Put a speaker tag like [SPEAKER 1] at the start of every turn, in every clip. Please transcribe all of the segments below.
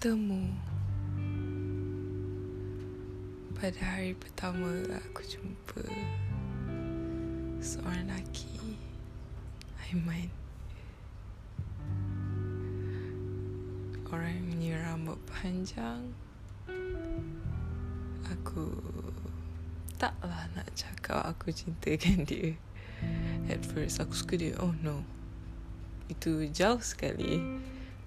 [SPEAKER 1] bertemu pada hari pertama aku jumpa seorang lelaki Aiman. Orang yang punya rambut panjang. Aku taklah nak cakap aku cintakan dia. At first aku suka dia oh no. Itu jauh sekali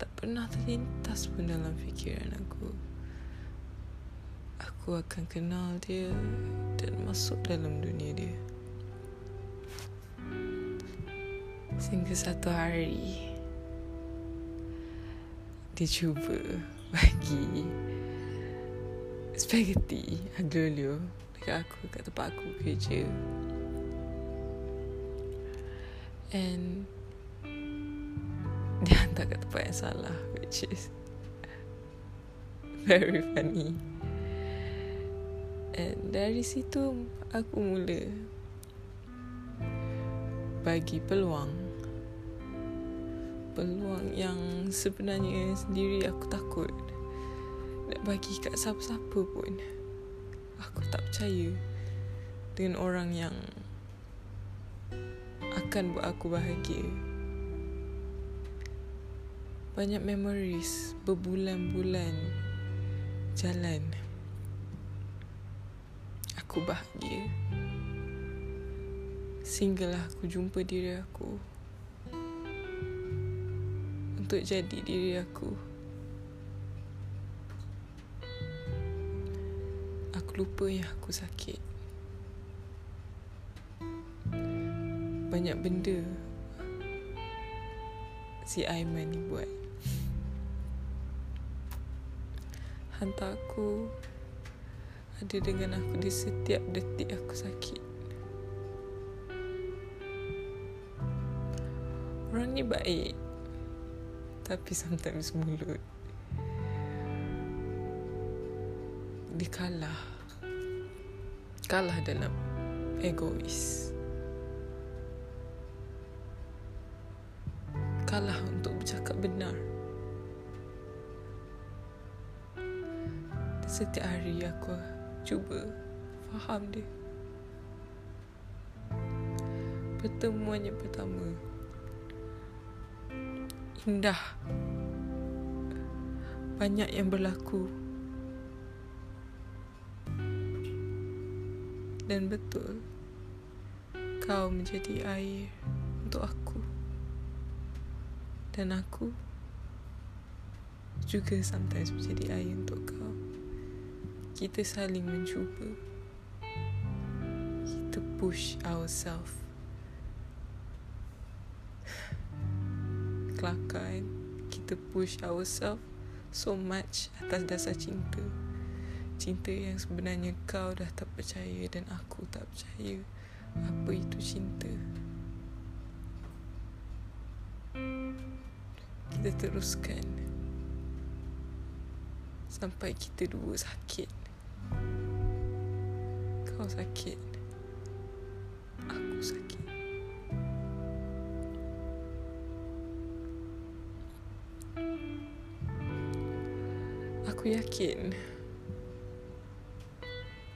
[SPEAKER 1] tak pernah terlintas pun dalam fikiran aku. Aku akan kenal dia dan masuk dalam dunia dia. Sehingga satu hari, dia cuba bagi spaghetti aglio dekat aku kat tempat aku kerja. And dia hantar kat tempat yang salah which is very funny. And dari situ aku mula bagi peluang. Peluang yang sebenarnya sendiri aku takut nak bagi kat siapa-siapa pun. Aku tak percaya dengan orang yang akan buat aku bahagia banyak memories berbulan-bulan jalan. Aku bahagia. Sehinggalah aku jumpa diri aku. Untuk jadi diri aku. Aku lupa yang aku sakit. Banyak benda si Aiman ni buat hantar aku ada dengan aku di setiap detik aku sakit. Orang ni baik tapi sometimes mulut. Dia kalah. Kalah dalam egois. Kalah untuk bercakap benar. Setiap hari aku cuba faham dia. Pertemuan yang pertama. Indah. Banyak yang berlaku. Dan betul. Kau menjadi air untuk aku. Dan aku juga sometimes menjadi air untuk kau kita saling mencuba. Kita push ourselves. Kelakar kan kita push ourselves so much atas dasar cinta. Cinta yang sebenarnya kau dah tak percaya dan aku tak percaya apa itu cinta. Kita teruskan. Sampai kita dua sakit kau sakit. Aku sakit. Aku yakin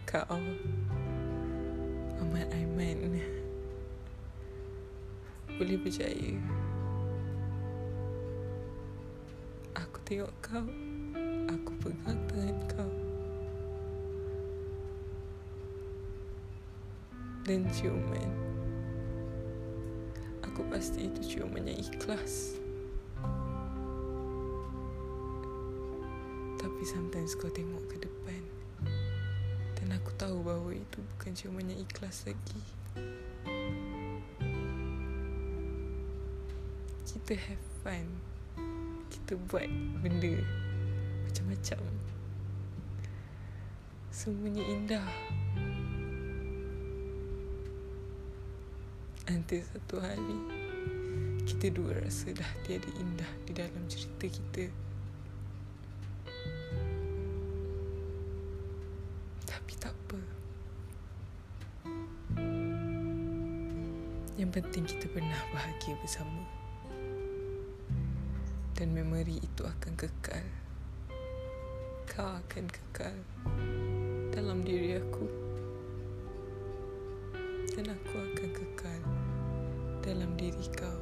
[SPEAKER 1] Kau Ahmad Aiman Boleh berjaya. Aku tengok kau Aku pegang tangan kau dan ciuman. Aku pasti itu ciuman yang ikhlas. Tapi sometimes kau tengok ke depan dan aku tahu bahawa itu bukan ciuman yang ikhlas lagi. Kita have fun. Kita buat benda macam-macam. Semuanya indah. Nanti satu hari Kita dua rasa dah tiada indah Di dalam cerita kita. Tapi tak apa. Yang penting kita pernah bahagia bersama. Dan memori itu akan kekal. Kau akan kekal dalam diri aku dan aku akan kekal dalam diri kau.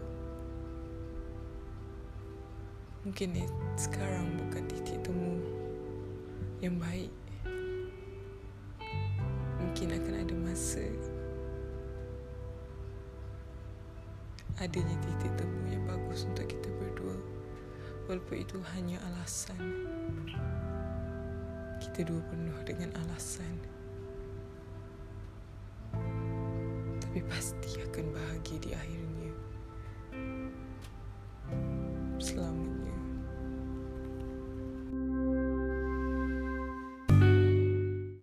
[SPEAKER 1] Mungkin sekarang bukan titik temu yang baik. Mungkin akan ada masa adanya titik temu yang bagus untuk kita berdua. Walaupun itu hanya alasan. Kita dua penuh dengan alasan tapi pasti akan bahagia di akhirnya. Selamat.